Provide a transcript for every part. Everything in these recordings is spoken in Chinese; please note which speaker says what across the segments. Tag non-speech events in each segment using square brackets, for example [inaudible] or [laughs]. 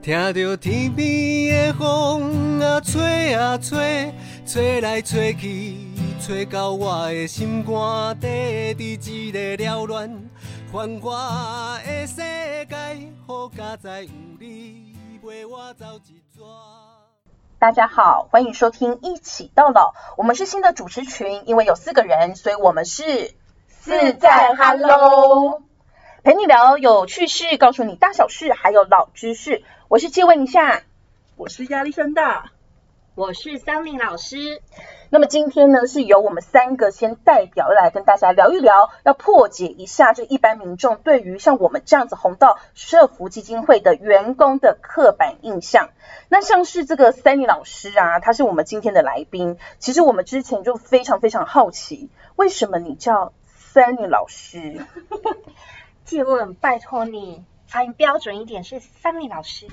Speaker 1: 听着天边的风啊吹啊吹，吹来吹去，吹到我的心肝底，伫一个缭乱繁华的世界，好佳哉有你陪我走一逝。
Speaker 2: 大家好，欢迎收听一起到老。我们是新的主持群，因为有四个人，所以我们是
Speaker 3: 四在 Hello，
Speaker 2: 陪你聊有趣事，告诉你大小事，还有老知识。我是借问一下，
Speaker 4: 我是压力山大，
Speaker 3: 我是桑林老师。
Speaker 2: 那么今天呢，是由我们三个先代表来跟大家聊一聊，要破解一下这一般民众对于像我们这样子红到社福基金会的员工的刻板印象。那像是这个 Sunny 老师啊，他是我们今天的来宾。其实我们之前就非常非常好奇，为什么你叫 Sunny 老师？[laughs]
Speaker 3: 借问，拜托你发音标准一点，是桑尼老师。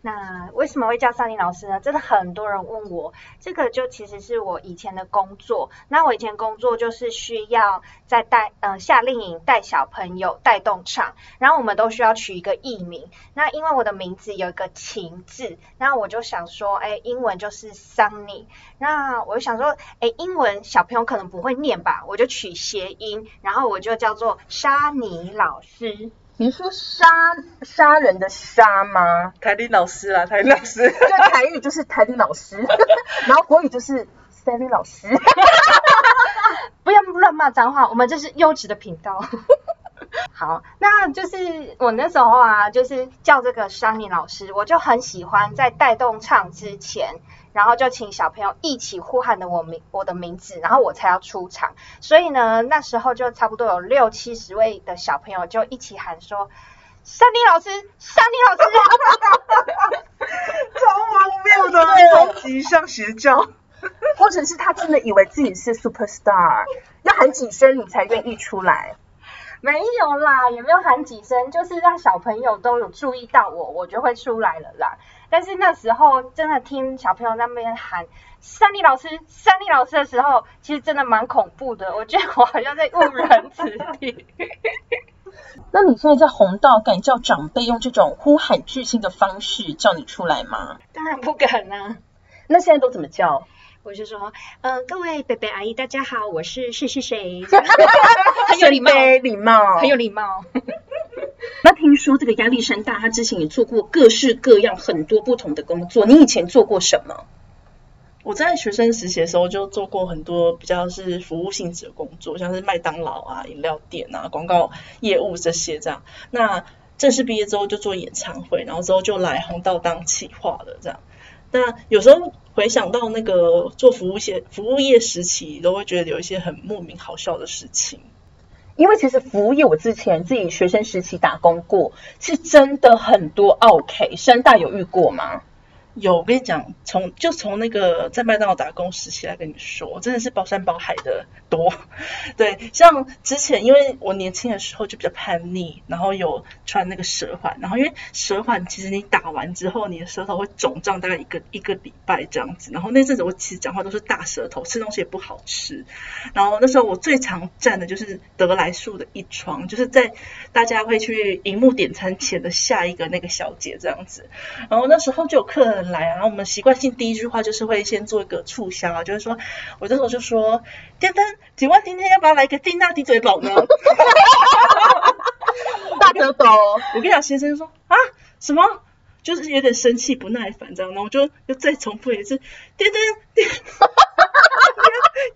Speaker 3: 那为什么会叫桑尼老师呢？真的很多人问我，这个就其实是我以前的工作。那我以前工作就是需要在带呃夏令营带小朋友带动唱，然后我们都需要取一个艺名。那因为我的名字有一个情字，那我就想说，哎，英文就是 sunny。那我就想说，哎，英文小朋友可能不会念吧，我就取谐音，然后我就叫做沙尼老师。
Speaker 2: 你说杀杀人的杀吗？
Speaker 4: 台林老师啦，台林老师。
Speaker 2: 对，台语就是台林老师，[laughs] 然后国语就是 Sally 老师。[laughs]
Speaker 3: 不要乱骂脏话，我们这是优质的频道。[laughs] 好，那就是我那时候啊，就是叫这个 Sunny 老师，我就很喜欢在带动唱之前。然后就请小朋友一起呼喊的我名我的名字，然后我才要出场。所以呢，那时候就差不多有六七十位的小朋友就一起喊说：“山迪老师，山迪老师！” [laughs]
Speaker 4: 超荒谬的，超级像邪教，
Speaker 2: 或者是他真的以为自己是 super star，要喊几声你才愿意出来？
Speaker 3: 没有啦，也没有喊几声，就是让小朋友都有注意到我，我就会出来了啦。但是那时候真的听小朋友那边喊“山里老师，山里老师”的时候，其实真的蛮恐怖的。[laughs] 我觉得我好像在误人子弟。[laughs]
Speaker 2: 那你现在在红道敢叫长辈用这种呼喊巨星的方式叫你出来吗？
Speaker 3: 当然不敢啊。[laughs]
Speaker 2: 那现在都怎么叫？
Speaker 3: 我就说，嗯，各位伯伯阿姨，大家好，我是谁谁谁。很有礼貌，
Speaker 2: 礼貌，
Speaker 3: 很有礼貌。
Speaker 2: 那听说这个压力山大，他之前也做过各式各样很多不同的工作。你以前做过什么？
Speaker 4: 我在学生实习的时候就做过很多比较是服务性质的工作，像是麦当劳啊、饮料店啊、广告业务这些这样。那正式毕业之后就做演唱会，然后之后就来红道当企划了这样。那有时候回想到那个做服务业服务业时期，都会觉得有一些很莫名好笑的事情。
Speaker 2: 因为其实服务业，我之前自己学生时期打工过，是真的很多 OK。山大有遇过吗？
Speaker 4: 有，我跟你讲，从就从那个在麦当劳打工时期来跟你说，真的是包山包海的多。[laughs] 对，像之前因为我年轻的时候就比较叛逆，然后有穿那个舌环，然后因为舌环其实你打完之后，你的舌头会肿胀大概一个一个礼拜这样子。然后那阵子我其实讲话都是大舌头，吃东西也不好吃。然后那时候我最常站的就是德来树的一窗，就是在大家会去荧幕点餐前的下一个那个小姐这样子。然后那时候就有客人。来啊！然后我们习惯性第一句话就是会先做一个促销啊，就是说，我这时候就说，天灯，请问今天要不要来个丁大滴嘴宝呢？[laughs]
Speaker 2: 大舌头！[laughs]
Speaker 4: 我跟你讲，先生说啊，什么？就是有点生气、不耐烦这样，然后我就又再重复一次，电灯，[laughs]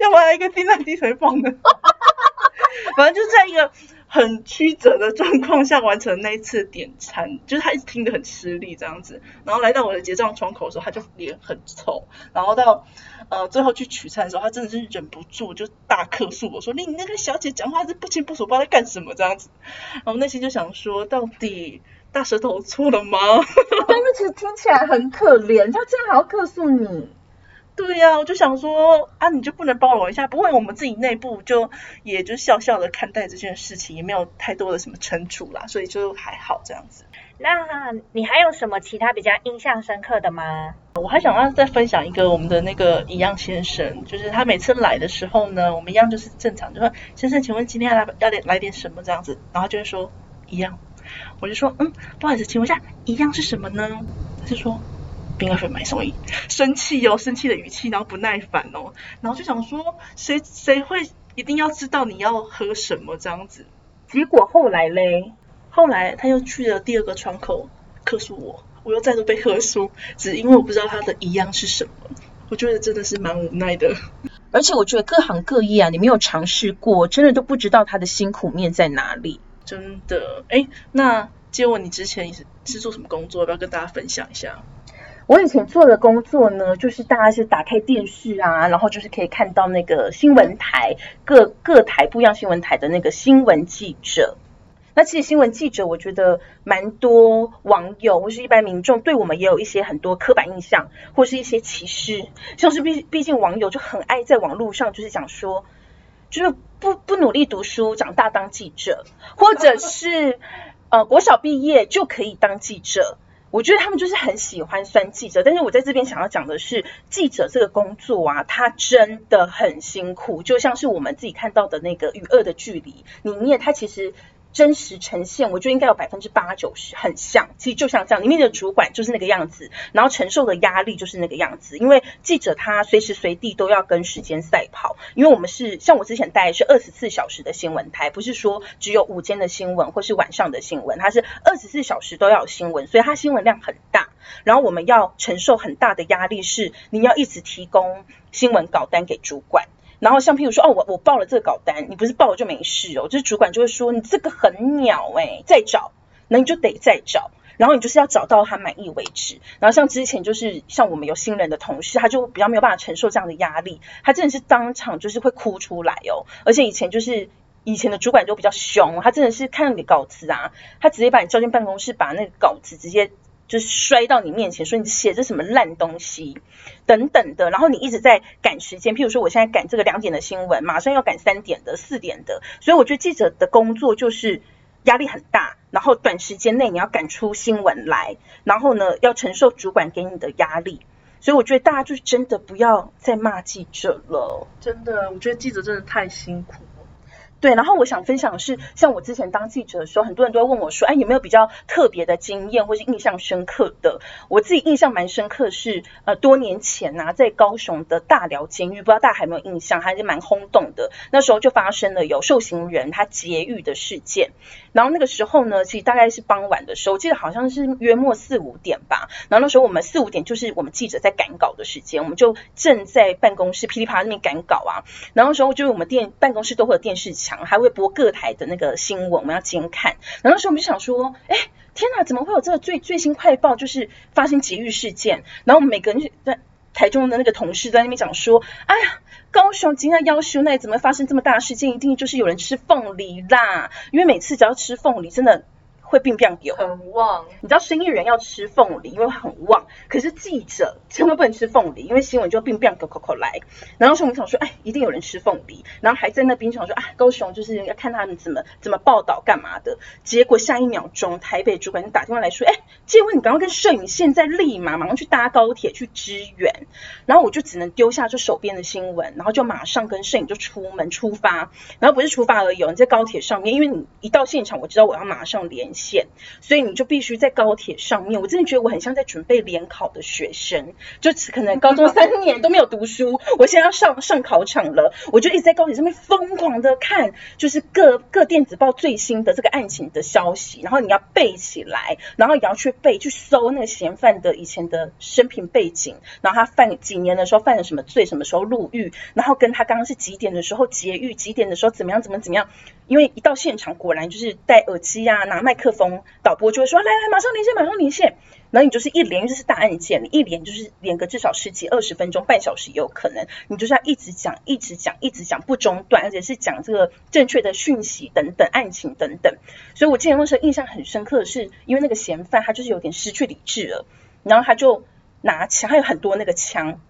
Speaker 4: 要不要来一个丁大滴嘴宝呢？[laughs] 反正就在一个。很曲折的状况下完成那一次点餐，就是他一直听得很吃力这样子，然后来到我的结账窗口的时候，他就脸很臭，然后到呃最后去取餐的时候，他真的是忍不住就大客诉我说：“你那个小姐讲话是不清不楚，不知道在干什么这样子。”然后内心就想说：“到底大舌头错了吗？”
Speaker 2: 但是其实听起来很可怜，他竟然还要客诉你。
Speaker 4: 对呀，我就想说啊，你就不能包容一下？不过我们自己内部就也就笑笑的看待这件事情，也没有太多的什么惩处啦，所以就还好这样子。
Speaker 3: 那你还有什么其他比较印象深刻的吗？
Speaker 4: 我还想要再分享一个我们的那个一样先生，就是他每次来的时候呢，我们一样就是正常，就说先生，请问今天要来要点来点什么这样子，然后就会说一样，我就说嗯，不好意思，请问一下一样是什么呢？他就说冰二水买送一，生气哦，生气的语气，然后不耐烦哦，然后就想说谁谁会一定要知道你要喝什么这样子？
Speaker 2: 结果后来嘞，
Speaker 4: 后来他又去了第二个窗口客诉我，我又再度被客诉，只因为我不知道他的一样是什么。我觉得真的是蛮无奈的。
Speaker 2: 而且我觉得各行各业啊，你没有尝试过，真的都不知道他的辛苦面在哪里。
Speaker 4: 真的，哎，那借问你之前是是做什么工作？要不要跟大家分享一下？
Speaker 2: 我以前做的工作呢，就是大家是打开电视啊，然后就是可以看到那个新闻台各各台不一样新闻台的那个新闻记者。那其实新闻记者，我觉得蛮多网友或是一般民众对我们也有一些很多刻板印象，或是一些歧视。像是毕毕竟网友就很爱在网络上就是讲说，就是不不努力读书，长大当记者，或者是呃国小毕业就可以当记者。我觉得他们就是很喜欢酸记者，但是我在这边想要讲的是，记者这个工作啊，他真的很辛苦，就像是我们自己看到的那个与恶的距离里面，他其实。真实呈现，我觉得应该有百分之八九十很像。其实就像这样，里面的主管就是那个样子，然后承受的压力就是那个样子。因为记者他随时随地都要跟时间赛跑，因为我们是像我之前待是二十四小时的新闻台，不是说只有午间的新闻或是晚上的新闻，它是二十四小时都要有新闻，所以它新闻量很大。然后我们要承受很大的压力，是你要一直提供新闻稿单给主管。然后像譬如说，哦，我我报了这个稿单，你不是报了就没事哦，就是主管就会说你这个很鸟哎，再找，那你就得再找，然后你就是要找到他满意为止。然后像之前就是像我们有新人的同事，他就比较没有办法承受这样的压力，他真的是当场就是会哭出来哦。而且以前就是以前的主管都比较凶，他真的是看到你稿子啊，他直接把你叫进办公室，把那个稿子直接。就摔到你面前，说你写这什么烂东西等等的，然后你一直在赶时间。譬如说，我现在赶这个两点的新闻，马上要赶三点的、四点的，所以我觉得记者的工作就是压力很大，然后短时间内你要赶出新闻来，然后呢要承受主管给你的压力。所以我觉得大家就真的不要再骂记者了，
Speaker 4: 真的，我觉得记者真的太辛苦。
Speaker 2: 对，然后我想分享的是，像我之前当记者的时候，很多人都会问我说，哎，有没有比较特别的经验或是印象深刻的？我自己印象蛮深刻是，呃，多年前呐，在高雄的大寮监狱，不知道大家有没有印象，还是蛮轰动的。那时候就发生了有受刑人他劫狱的事件。然后那个时候呢，其实大概是傍晚的时候，我记得好像是约莫四五点吧。然后那时候我们四五点就是我们记者在赶稿的时间，我们就正在办公室噼里啪啦那边赶稿啊。然后那时候就是我们电办公室都会有电视墙。还会播各台的那个新闻，我们要监看。然后那时候我们就想说，哎，天哪，怎么会有这个最最新快报？就是发生劫狱事件。然后我们每个人在台中的那个同事在那边讲说，哎呀，高雄今天要求那怎么发生这么大事件？一定就是有人吃凤梨啦，因为每次只要吃凤梨，真的。会变变有
Speaker 3: 很旺，
Speaker 2: 你知道生意人要吃凤梨，因为很旺。可是记者千万不能吃凤梨，因为新闻就病变口口口来。然后我们想说，哎，一定有人吃凤梨，然后还在那边想说，啊，高雄就是要看他们怎么怎么报道干嘛的。结果下一秒钟，台北主管就打电话来说，哎，借问你刚刚跟摄影现在立马马上去搭高铁去支援。然后我就只能丢下这手边的新闻，然后就马上跟摄影就出门出发。然后不是出发而已，你在高铁上面，因为你一到现场，我知道我要马上联系。线，所以你就必须在高铁上面。我真的觉得我很像在准备联考的学生，就可能高中三年都没有读书，我现在要上上考场了，我就一直在高铁上面疯狂的看，就是各各电子报最新的这个案情的消息，然后你要背起来，然后也要去背去搜那个嫌犯的以前的生平背景，然后他犯几年的时候犯了什么罪，什么时候入狱，然后跟他刚刚是几点的时候劫狱，几点的时候怎么样怎么怎么样。因为一到现场，果然就是戴耳机啊，拿麦克克风，导播就会说：“来来，马上连线，马上连线。”然后你就是一连就是大案件，你一连就是连个至少十几二十分钟，半小时也有可能。你就是要一直讲，一直讲，一直讲不中断，而且是讲这个正确的讯息等等案情等等。所以我记得那时候印象很深刻的是，因为那个嫌犯他就是有点失去理智了，然后他就拿枪，还有很多那个枪，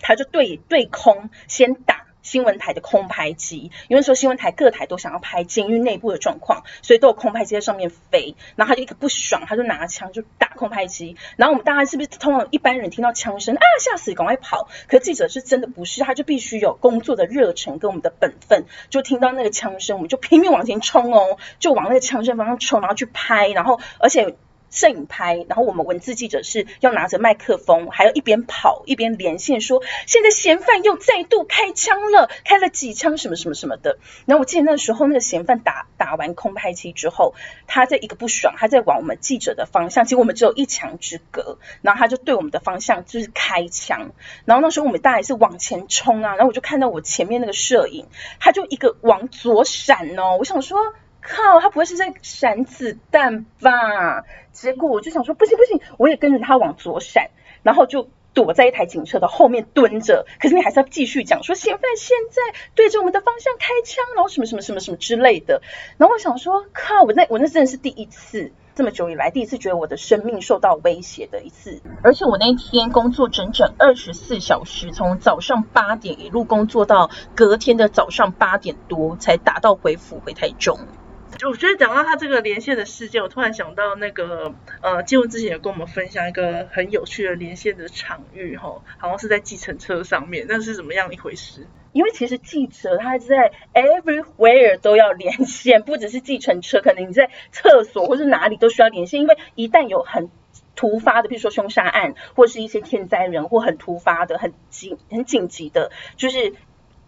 Speaker 2: 他就对对空先打。新闻台的空拍机，因为说新闻台各台都想要拍监狱内部的状况，所以都有空拍机在上面飞。然后他就一个不爽，他就拿枪就打空拍机。然后我们大家是不是通常一般人听到枪声啊吓死，赶快跑？可记者是真的不是，他就必须有工作的热忱跟我们的本分，就听到那个枪声，我们就拼命往前冲哦，就往那个枪声方向冲，然后去拍，然后而且。摄影拍，然后我们文字记者是要拿着麦克风，还要一边跑一边连线说，现在嫌犯又再度开枪了，开了几枪什么什么什么的。然后我记得那时候那个嫌犯打打完空拍机之后，他在一个不爽，他在往我们记者的方向，其实我们只有一墙之隔，然后他就对我们的方向就是开枪。然后那时候我们大概是往前冲啊，然后我就看到我前面那个摄影，他就一个往左闪哦，我想说。靠，他不会是在闪子弹吧？结果我就想说，不行不行，我也跟着他往左闪，然后就躲在一台警车的后面蹲着。可是你还是要继续讲，说嫌犯现在对着我们的方向开枪，然后什么什么什么什么之类的。然后我想说，靠，我那我那真的是第一次，这么久以来第一次觉得我的生命受到威胁的一次。而且我那天工作整整二十四小时，从早上八点一路工作到隔天的早上八点多，才打到回府回台中。
Speaker 4: 我觉得讲到他这个连线的事件，我突然想到那个呃，金文之前有跟我们分享一个很有趣的连线的场域哈，好像是在计程车上面，那是怎么样一回事？
Speaker 2: 因为其实记者他是在 everywhere 都要连线，不只是计程车，可能你在厕所或是哪里都需要连线，因为一旦有很突发的，比如说凶杀案或是一些天灾人或很突发的、很紧、很紧急的，就是。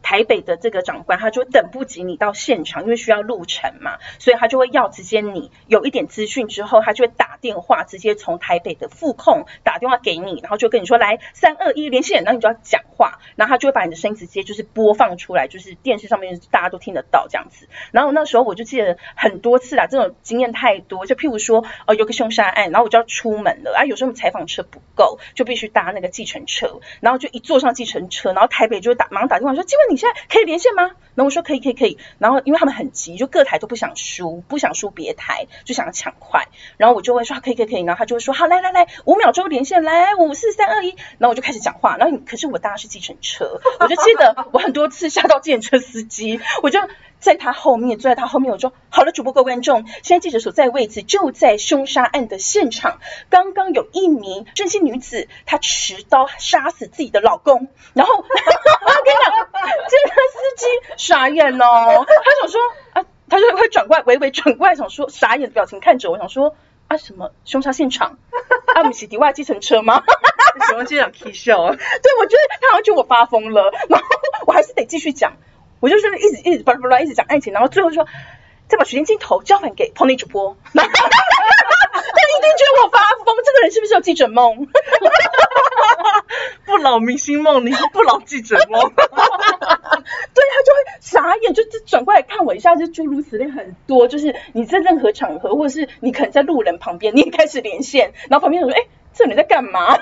Speaker 2: 台北的这个长官，他就等不及你到现场，因为需要路程嘛，所以他就会要直接你有一点资讯之后，他就会打电话直接从台北的副控打电话给你，然后就跟你说来三二一连线，然后你就要讲话，然后他就会把你的声音直接就是播放出来，就是电视上面大家都听得到这样子。然后那时候我就记得很多次啊，这种经验太多，就譬如说哦有个凶杀案，然后我就要出门了啊，有时候我们采访车不够，就必须搭那个计程车，然后就一坐上计程车，然后台北就会打马上打电话说，请问你。你现在可以连线吗？然后我说可以，可以，可以。然后因为他们很急，就各台都不想输，不想输别台，就想要抢快。然后我就会说可以，可以，可以。然后他就会说好，来来来，五秒钟连线，来五四三二一。然后我就开始讲话。然后可是我搭的是计程车，我就记得我很多次吓到计程车司机，我就。在他后面，坐在他后面，我说：“好了，主播各位观众，现在记者所在位置就在凶杀案的现场。刚刚有一名真心女子，她持刀杀死自己的老公。[laughs] 然后我跟你讲，这个司机傻眼哦，他想说啊，他就会转过来，微微转过来，想说傻眼的表情看着我，想说啊，什么凶杀现场？啊，不是迪外计程车吗？[laughs]
Speaker 4: 喜欢这样 K 笑啊？[laughs]
Speaker 2: 对，我觉得他好像觉得我发疯了，然后我还是得继续讲。”我就是一直一直巴拉巴拉一直讲爱情，然后最后说再把取景镜头交还给 Pony 主播，[laughs] 他一定觉得我发疯，这个人是不是有记者梦？[laughs]
Speaker 4: 不老明星梦，你不老记者梦？[laughs] 对，他
Speaker 2: 就会傻眼，就就转过来看我一下，就诸如此类很多，就是你在任何场合，或者是你可能在路人旁边，你也开始连线，然后旁边人说，哎。这人在干嘛？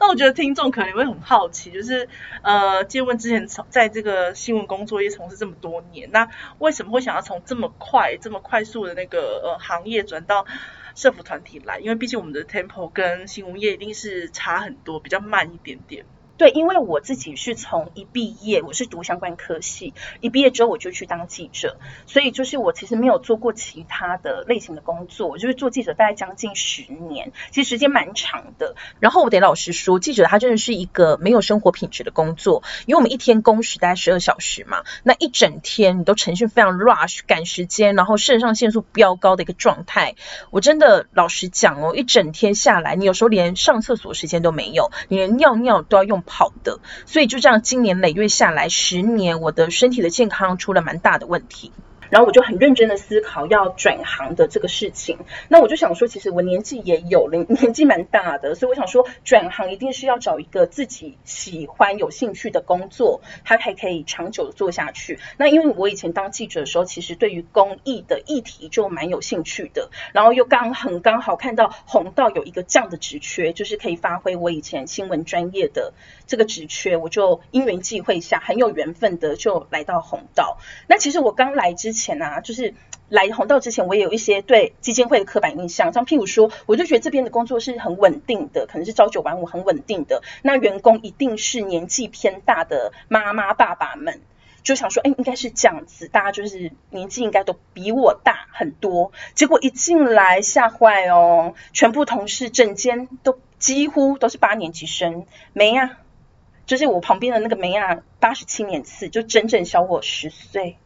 Speaker 4: 那我觉得听众可能会很好奇，就是呃，借问之前从在这个新闻工作业从事这么多年，那为什么会想要从这么快、这么快速的那个呃行业转到社服团体来？因为毕竟我们的 tempo 跟新闻业一定是差很多，比较慢一点点。
Speaker 2: 对，因为我自己是从一毕业，我是读相关科系，一毕业之后我就去当记者，所以就是我其实没有做过其他的类型的工作，我就是做记者大概将近十年，其实时间蛮长的。然后我得老实说，记者他真的是一个没有生活品质的工作，因为我们一天工时大概十二小时嘛，那一整天你都呈现非常 rush 赶时间，然后肾上腺素飙高的一个状态。我真的老实讲哦，一整天下来，你有时候连上厕所时间都没有，你连尿尿都要用。好的，所以就这样，今年累月下来，十年，我的身体的健康出了蛮大的问题。然后我就很认真的思考要转行的这个事情。那我就想说，其实我年纪也有了，[laughs] 年纪蛮大的，所以我想说，转行一定是要找一个自己喜欢、有兴趣的工作，它还可以长久的做下去。那因为我以前当记者的时候，其实对于公益的议题就蛮有兴趣的，然后又刚很刚好看到红道有一个这样的职缺，就是可以发挥我以前新闻专业的这个职缺，我就因缘际会下很有缘分的就来到红道。那其实我刚来之前。前啊，就是来红道之前，我也有一些对基金会的刻板印象，像譬如说，我就觉得这边的工作是很稳定的，可能是朝九晚五很稳定的，那员工一定是年纪偏大的妈妈爸爸们，就想说，哎，应该是这样子，大家就是年纪应该都比我大很多，结果一进来吓坏哦，全部同事整间都几乎都是八年级生，没呀，就是我旁边的那个梅亚八十七年次，就整整小我十岁。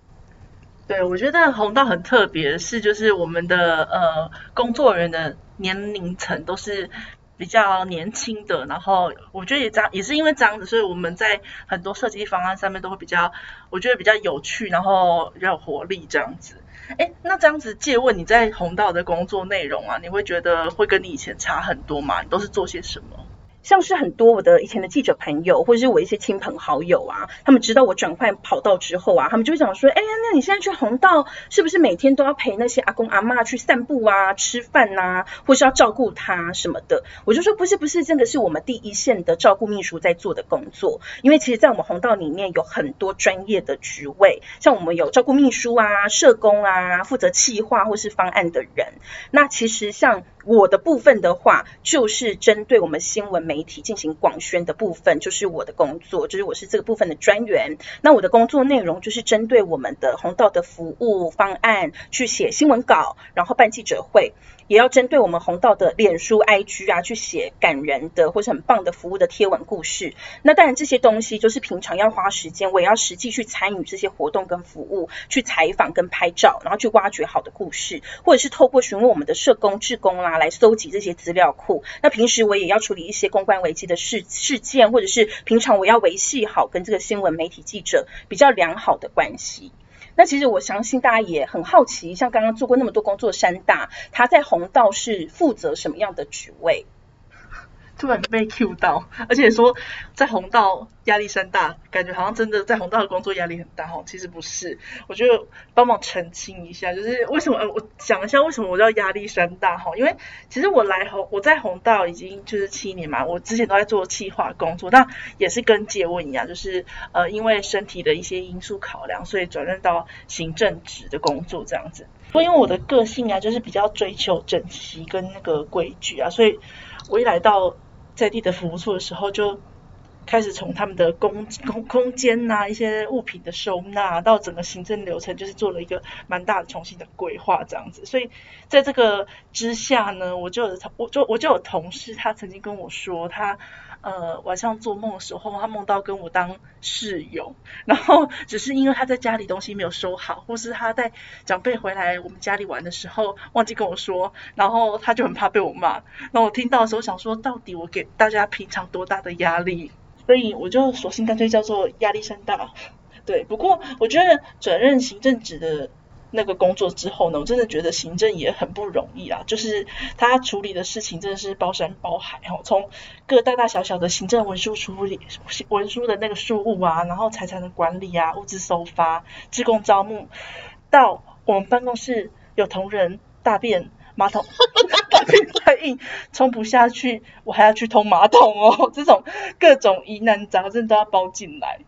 Speaker 4: 对，我觉得红道很特别，是就是我们的呃工作人员的年龄层都是比较年轻的，然后我觉得也这样，也是因为这样子，所以我们在很多设计方案上面都会比较，我觉得比较有趣，然后比较有活力这样子。哎，那这样子借问你在红道的工作内容啊，你会觉得会跟你以前差很多吗？你都是做些什么？
Speaker 2: 像是很多我的以前的记者朋友，或者是我一些亲朋好友啊，他们知道我转换跑道之后啊，他们就会想说，哎呀，那你现在去红道，是不是每天都要陪那些阿公阿妈去散步啊、吃饭呐，或是要照顾他什么的？我就说不是不是，这个是我们第一线的照顾秘书在做的工作。因为其实，在我们红道里面有很多专业的职位，像我们有照顾秘书啊、社工啊、负责企划或是方案的人。那其实像我的部分的话，就是针对我们新闻媒体进行广宣的部分，就是我的工作，就是我是这个部分的专员。那我的工作内容就是针对我们的红道的服务方案去写新闻稿，然后办记者会。也要针对我们红道的脸书、IG 啊，去写感人的或是很棒的服务的贴文故事。那当然这些东西就是平常要花时间，我也要实际去参与这些活动跟服务，去采访跟拍照，然后去挖掘好的故事，或者是透过询问我们的社工、志工啦，来搜集这些资料库。那平时我也要处理一些公关危机的事事件，或者是平常我要维系好跟这个新闻媒体记者比较良好的关系。那其实我相信大家也很好奇，像刚刚做过那么多工作山大，他在红道是负责什么样的职位？
Speaker 4: 突然被 Q 到，而且说在红道压力山大，感觉好像真的在红道的工作压力很大哦。其实不是，我觉得帮忙澄清一下，就是为什么？我讲一下为什么我叫压力山大哈。因为其实我来红，我在红道已经就是七年嘛，我之前都在做企划工作，那也是跟借问一样，就是呃因为身体的一些因素考量，所以转任到行政职的工作这样子。所以因为我的个性啊，就是比较追求整齐跟那个规矩啊，所以我一来到。在地的服务处的时候，就开始从他们的工工空间呐，一些物品的收纳，到整个行政流程，就是做了一个蛮大的重新的规划这样子。所以在这个之下呢，我就我就我就有同事，他曾经跟我说，他。呃，晚上做梦的时候，他梦到跟我当室友，然后只是因为他在家里东西没有收好，或是他在长辈回来我们家里玩的时候忘记跟我说，然后他就很怕被我骂。那我听到的时候想说，到底我给大家平常多大的压力？所以我就索性干脆叫做压力山大。[laughs] 对，不过我觉得转任行政职的。那个工作之后呢，我真的觉得行政也很不容易啊，就是他处理的事情真的是包山包海哈，从各大大小小的行政文书处理文书的那个事务啊，然后财产的管理啊，物资收发、职工招募，到我们办公室有同仁大便马桶 [laughs] 大便太硬冲不下去，我还要去通马桶哦，这种各种疑难杂症都要包进来。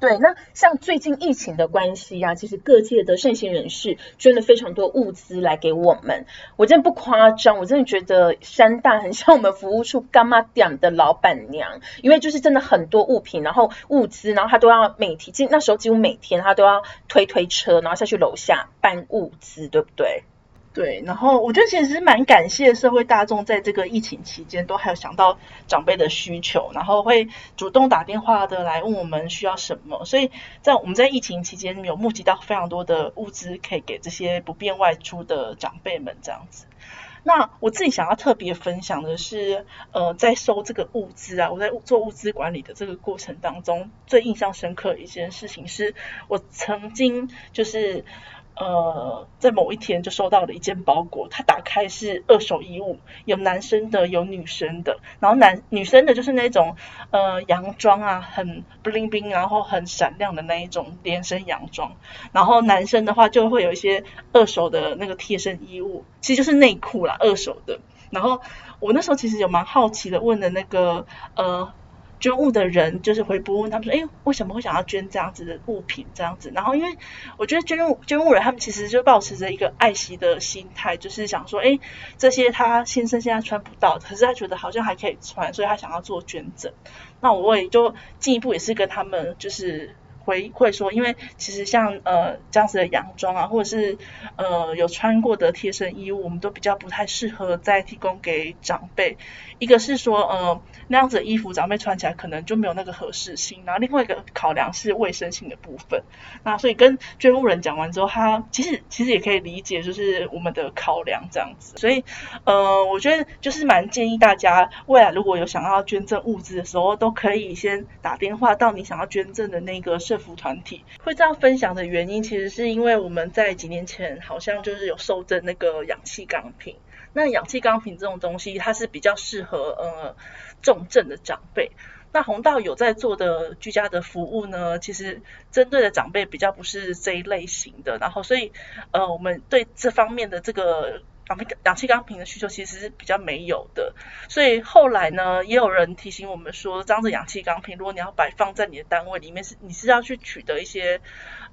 Speaker 2: 对，那像最近疫情的关系啊，其实各界的善心人士捐了非常多物资来给我们。我真的不夸张，我真的觉得山大很像我们服务处干妈店的老板娘，因为就是真的很多物品，然后物资，然后他都要每天，那时候几乎每天他都要推推车，然后下去楼下搬物资，对不对？
Speaker 4: 对，然后我觉得其实蛮感谢社会大众在这个疫情期间都还有想到长辈的需求，然后会主动打电话的来问我们需要什么，所以在我们在疫情期间有募集到非常多的物资，可以给这些不便外出的长辈们这样子。那我自己想要特别分享的是，呃，在收这个物资啊，我在做物资管理的这个过程当中，最印象深刻一件事情是我曾经就是。呃，在某一天就收到了一件包裹，它打开是二手衣物，有男生的，有女生的。然后男女生的就是那种呃洋装啊，很 bling bling，然后很闪亮的那一种连身洋装。然后男生的话就会有一些二手的那个贴身衣物，其实就是内裤啦，二手的。然后我那时候其实有蛮好奇的，问的那个呃。捐物的人就是回拨问他们说，哎，为什么会想要捐这样子的物品？这样子，然后因为我觉得捐物捐物人他们其实就保持着一个爱惜的心态，就是想说，哎，这些他先生现在穿不到，可是他觉得好像还可以穿，所以他想要做捐赠。那我也就进一步也是跟他们就是。回馈说，因为其实像呃这样子的洋装啊，或者是呃有穿过的贴身衣物，我们都比较不太适合再提供给长辈。一个是说呃那样子的衣服长辈穿起来可能就没有那个合适性，然后另外一个考量是卫生性的部分。那所以跟捐物人讲完之后，他其实其实也可以理解就是我们的考量这样子。所以呃我觉得就是蛮建议大家未来如果有想要捐赠物资的时候，都可以先打电话到你想要捐赠的那个社服团体。会这样分享的原因，其实是因为我们在几年前好像就是有受赠那个氧气钢瓶。那氧气钢瓶这种东西，它是比较适合呃重症的长辈。那红道有在做的居家的服务呢，其实针对的长辈比较不是这一类型的。然后所以呃我们对这方面的这个。氧气氧气钢瓶的需求其实是比较没有的，所以后来呢，也有人提醒我们说，这样子氧气钢瓶，如果你要摆放在你的单位里面，是你是要去取得一些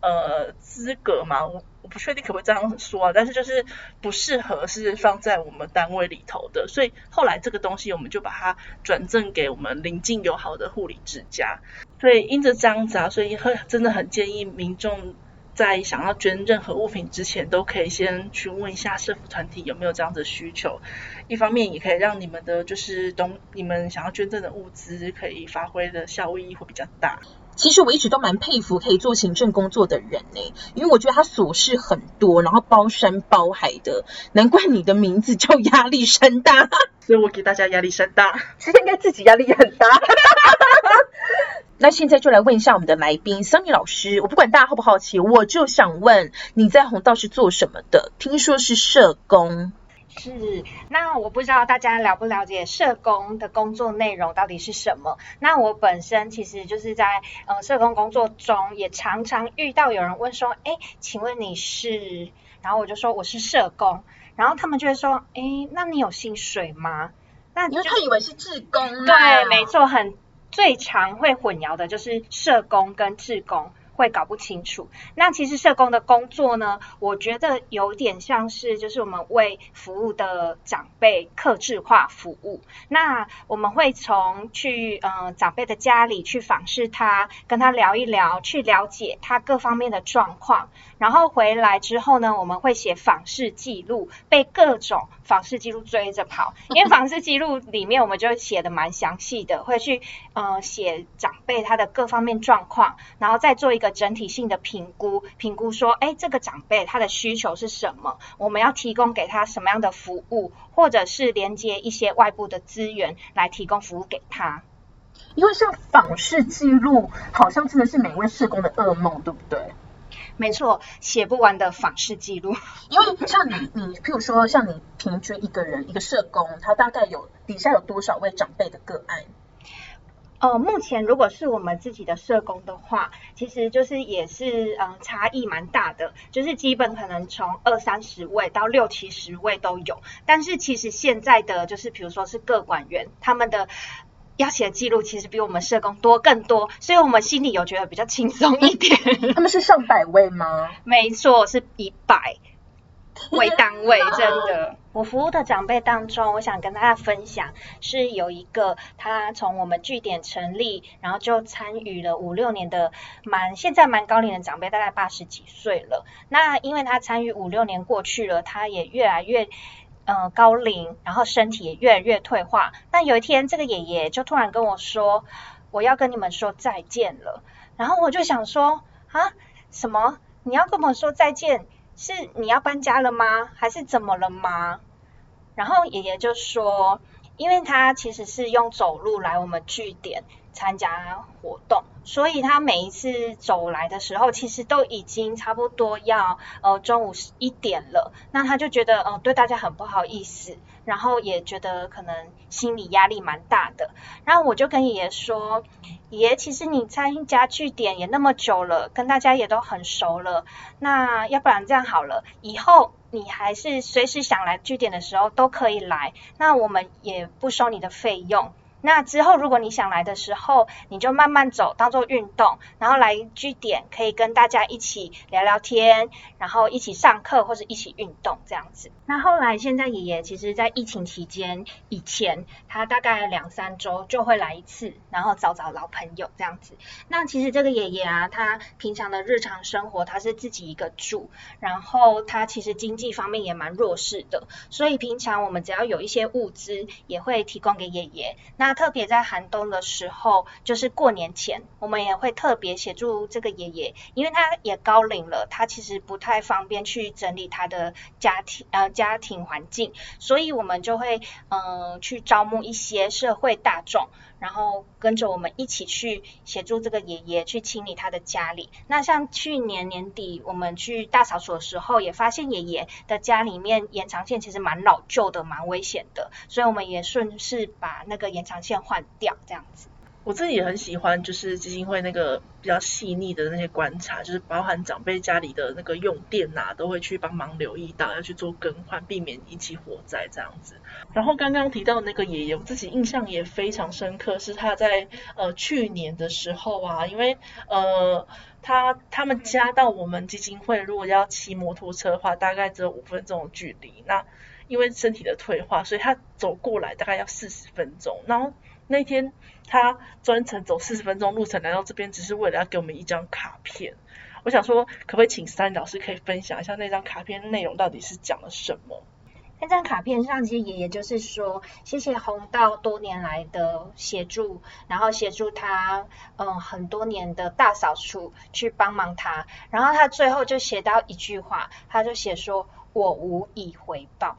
Speaker 4: 呃资格嘛？我我不确定可不可以这样说啊，但是就是不适合是放在我们单位里头的，所以后来这个东西我们就把它转赠给我们邻近友好的护理之家。所以因着这样子啊，所以会真的很建议民众。在想要捐任何物品之前，都可以先询问一下社福团体有没有这样的需求。一方面也可以让你们的就是东你们想要捐赠的物资可以发挥的效益会比较大。
Speaker 2: 其实我一直都蛮佩服可以做行政工作的人呢，因为我觉得他琐事很多，然后包山包海的，难怪你的名字叫压力山大。
Speaker 4: 所以我给大家压力山大，
Speaker 2: 其实应该自己压力也很大。[laughs] 那现在就来问一下我们的来宾桑尼老师，我不管大家好不好奇，我就想问你在红道是做什么的？听说是社工。
Speaker 3: 是，那我不知道大家了不了解社工的工作内容到底是什么？那我本身其实就是在呃社工工作中，也常常遇到有人问说，哎，请问你是？然后我就说我是社工，然后他们就会说，哎，那你有薪水吗？
Speaker 2: 那你就他以为是志工。
Speaker 3: 对，没错，很。最常会混淆的就是社工跟志工。会搞不清楚。那其实社工的工作呢，我觉得有点像是就是我们为服务的长辈客制化服务。那我们会从去呃长辈的家里去访视他，跟他聊一聊，去了解他各方面的状况。然后回来之后呢，我们会写访视记录，被各种访视记录追着跑。因为访视记录里面我们就写的蛮详细的，会去呃写长辈他的各方面状况，然后再做一个。整体性的评估，评估说，哎，这个长辈他的需求是什么？我们要提供给他什么样的服务，或者是连接一些外部的资源来提供服务给他。
Speaker 2: 因为像访视记录，好像真的是每位社工的噩梦，对不对？
Speaker 3: 没错，写不完的访视记录。
Speaker 2: 因为像你，你譬如说，像你平均一个人一个社工，他大概有底下有多少位长辈的个案？
Speaker 3: 呃，目前如果是我们自己的社工的话，其实就是也是嗯差异蛮大的，就是基本可能从二三十位到六七十位都有。但是其实现在的就是比如说是各管员，他们的要写的记录其实比我们社工多更多，所以我们心里有觉得比较轻松一点。[laughs]
Speaker 2: 他们是上百位吗？
Speaker 3: 没错，是以百。为单位，真的。我服务的长辈当中，我想跟大家分享，是有一个他从我们据点成立，然后就参与了五六年的，蛮现在蛮高龄的长辈，大概八十几岁了。那因为他参与五六年过去了，他也越来越呃高龄，然后身体也越来越退化。那有一天，这个爷爷就突然跟我说：“我要跟你们说再见了。”然后我就想说：“啊，什么？你要跟我说再见？”是你要搬家了吗？还是怎么了吗？然后爷爷就说，因为他其实是用走路来我们据点参加活动，所以他每一次走来的时候，其实都已经差不多要呃中午一点了。那他就觉得呃对大家很不好意思，然后也觉得可能心理压力蛮大的。然后我就跟爷爷说。爷，其实你参加据点也那么久了，跟大家也都很熟了。那要不然这样好了，以后你还是随时想来据点的时候都可以来。那我们也不收你的费用。那之后如果你想来的时候，你就慢慢走，当做运动，然后来据点可以跟大家一起聊聊天，然后一起上课或者一起运动这样子。那后来现在爷爷其实在疫情期间以前，他大概两三周就会来一次，然后找找老朋友这样子。那其实这个爷爷啊，他平常的日常生活他是自己一个住，然后他其实经济方面也蛮弱势的，所以平常我们只要有一些物资，也会提供给爷爷。那特别在寒冬的时候，就是过年前，我们也会特别协助这个爷爷，因为他也高龄了，他其实不太方便去整理他的家庭呃家庭环境，所以我们就会嗯去招募一些社会大众。然后跟着我们一起去协助这个爷爷去清理他的家里。那像去年年底我们去大扫除的时候，也发现爷爷的家里面延长线其实蛮老旧的，蛮危险的，所以我们也顺势把那个延长线换掉，这样子。
Speaker 4: 我自己也很喜欢，就是基金会那个比较细腻的那些观察，就是包含长辈家里的那个用电呐，都会去帮忙留意到，要去做更换，避免引起火灾这样子。然后刚刚提到那个爷爷，我自己印象也非常深刻，是他在呃去年的时候啊，因为呃他他们家到我们基金会，如果要骑摩托车的话，大概只有五分钟的距离。那因为身体的退化，所以他走过来大概要四十分钟。然后那天他专程走四十分钟路程来到这边，只是为了要给我们一张卡片。我想说，可不可以请三老师可以分享一下那张卡片内容到底是讲了什么？
Speaker 3: 那张卡片上，其实爷爷就是说，谢谢红道多年来的协助，然后协助他，嗯，很多年的大扫除去帮忙他，然后他最后就写到一句话，他就写说：“我无以回报。”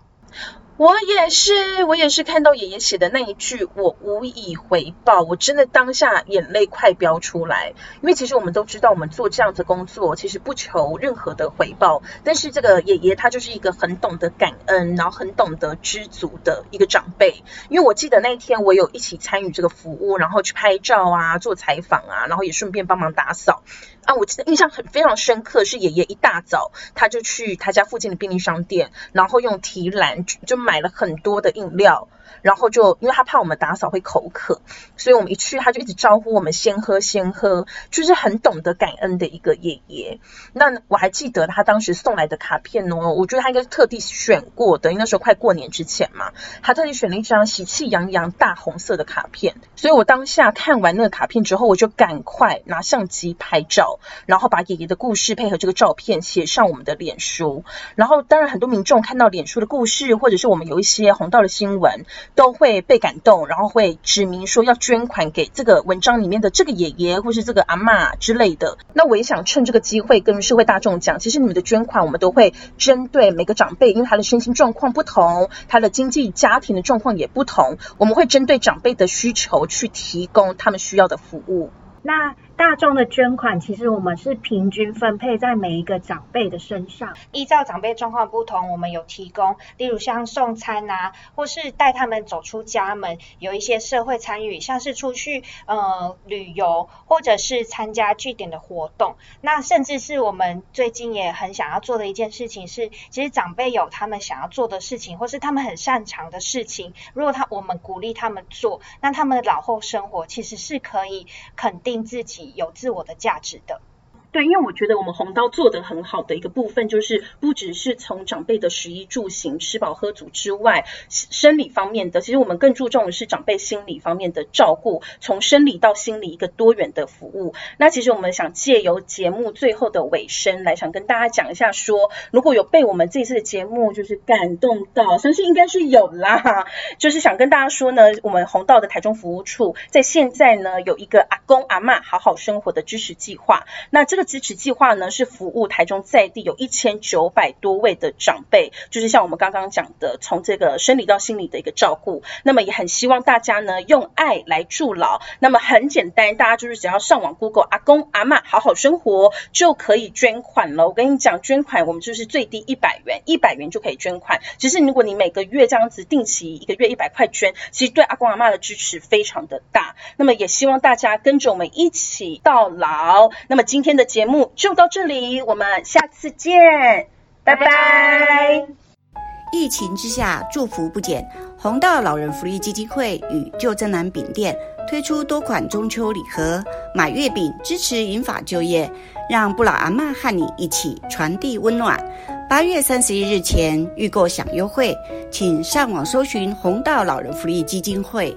Speaker 2: 我也是，我也是看到爷爷写的那一句“我无以回报”，我真的当下眼泪快飙出来。因为其实我们都知道，我们做这样子工作，其实不求任何的回报。但是这个爷爷他就是一个很懂得感恩，然后很懂得知足的一个长辈。因为我记得那一天我有一起参与这个服务，然后去拍照啊，做采访啊，然后也顺便帮忙打扫。啊，我记得印象很非常深刻，是爷爷一大早他就去他家附近的便利商店，然后用提篮就买了很多的饮料。然后就因为他怕我们打扫会口渴，所以我们一去他就一直招呼我们先喝先喝，就是很懂得感恩的一个爷爷。那我还记得他当时送来的卡片哦，我觉得他应该是特地选过的，因为那时候快过年之前嘛，他特地选了一张喜气洋洋大红色的卡片。所以我当下看完那个卡片之后，我就赶快拿相机拍照，然后把爷爷的故事配合这个照片写上我们的脸书。然后当然很多民众看到脸书的故事，或者是我我们有一些红道的新闻。都会被感动，然后会指明说要捐款给这个文章里面的这个爷爷或是这个阿妈之类的。那我也想趁这个机会跟社会大众讲，其实你们的捐款我们都会针对每个长辈，因为他的身心状况不同，他的经济家庭的状况也不同，我们会针对长辈的需求去提供他们需要的服务。
Speaker 3: 那大众的捐款，其实我们是平均分配在每一个长辈的身上，依照长辈状况不同，我们有提供，例如像送餐啊，或是带他们走出家门，有一些社会参与，像是出去呃旅游，或者是参加据点的活动，那甚至是我们最近也很想要做的一件事情是，其实长辈有他们想要做的事情，或是他们很擅长的事情，如果他我们鼓励他们做，那他们的老后生活其实是可以肯定自己。有自我的价值的。
Speaker 2: 对，因为我觉得我们红刀做的很好的一个部分，就是不只是从长辈的食衣住行、吃饱喝足之外，生理方面的，其实我们更注重的是长辈心理方面的照顾，从生理到心理一个多元的服务。那其实我们想借由节目最后的尾声，来想跟大家讲一下，说如果有被我们这次的节目就是感动到，相信应该是有啦，就是想跟大家说呢，我们红道的台中服务处在现在呢有一个阿公阿妈好好生活的支持计划，那这个。支持计划呢是服务台中在地有一千九百多位的长辈，就是像我们刚刚讲的，从这个生理到心理的一个照顾。那么也很希望大家呢用爱来助老。那么很简单，大家就是只要上网 Google 阿公阿妈好好生活就可以捐款了。我跟你讲，捐款我们就是最低一百元，一百元就可以捐款。其实如果你每个月这样子定期一个月一百块捐，其实对阿公阿妈的支持非常的大。那么也希望大家跟着我们一起到老。那么今天的。节目就到这里，我们下次见，拜拜。
Speaker 5: 疫情之下，祝福不减。红道老人福利基金会与旧真南饼店推出多款中秋礼盒，买月饼支持银发就业，让不老阿嬷和你一起传递温暖。八月三十一日前预购享优惠，请上网搜寻红道老人福利基金会。